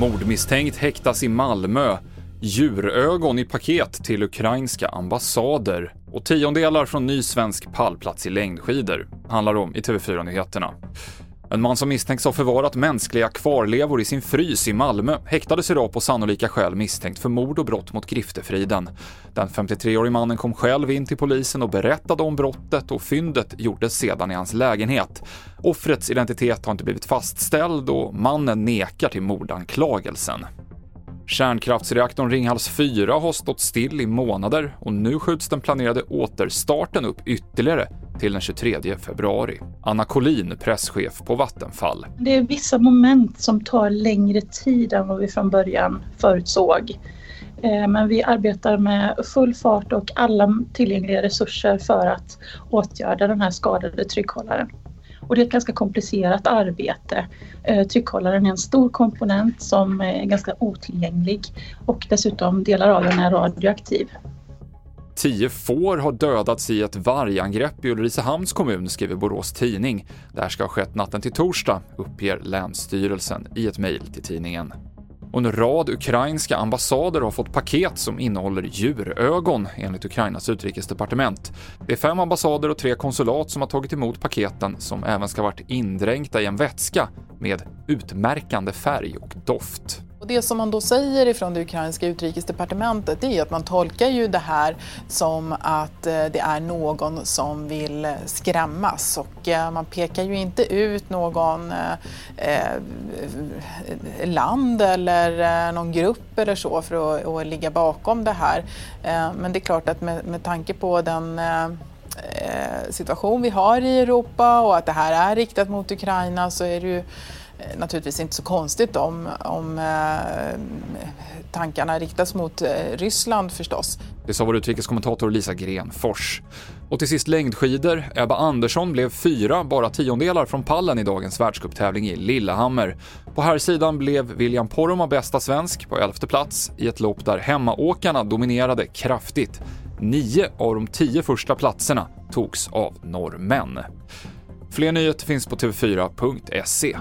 Mordmisstänkt häktas i Malmö. Djurögon i paket till ukrainska ambassader och tiondelar från ny svensk pallplats i längdskidor handlar om i TV4-nyheterna. En man som misstänks ha förvarat mänskliga kvarlevor i sin frys i Malmö häktades idag på sannolika skäl misstänkt för mord och brott mot griftefriden. Den 53-årige mannen kom själv in till polisen och berättade om brottet och fyndet gjordes sedan i hans lägenhet. Offrets identitet har inte blivit fastställd och mannen nekar till mordanklagelsen. Kärnkraftsreaktorn Ringhals 4 har stått still i månader och nu skjuts den planerade återstarten upp ytterligare till den 23 februari. Anna Collin, presschef på Vattenfall. Det är vissa moment som tar längre tid än vad vi från början förutsåg. Eh, men vi arbetar med full fart och alla tillgängliga resurser för att åtgärda den här skadade tryckhållaren. Och det är ett ganska komplicerat arbete. Eh, tryckhållaren är en stor komponent som är ganska otillgänglig och dessutom delar av den är radioaktiv. Tio får har dödats i ett vargangrepp i Ulricehamns kommun, skriver Borås Tidning. Det här ska ha skett natten till torsdag, uppger Länsstyrelsen i ett mejl till tidningen. Och en rad ukrainska ambassader har fått paket som innehåller djurögon, enligt Ukrainas utrikesdepartement. Det är fem ambassader och tre konsulat som har tagit emot paketen, som även ska ha varit indränkta i en vätska med utmärkande färg och doft. Det som man då säger ifrån det ukrainska utrikesdepartementet är att man tolkar ju det här som att eh, det är någon som vill eh, skrämmas och eh, man pekar ju inte ut någon eh, land eller någon grupp eller så för att, att ligga bakom det här. Men det är klart att med, med tanke på den situation vi har i Europa och att det här är riktat mot Ukraina så är det ju Eh, naturligtvis inte så konstigt om, om eh, tankarna riktas mot eh, Ryssland förstås. Det sa vår utrikeskommentator Lisa Grenfors. Och till sist längdskidor. Ebba Andersson blev fyra, bara tiondelar från pallen i dagens världscuptävling i Lillehammer. På här sidan blev William Poromaa bästa svensk på elfte plats i ett lopp där hemmaåkarna dominerade kraftigt. Nio av de tio första platserna togs av norrmän. Fler nyheter finns på tv4.se.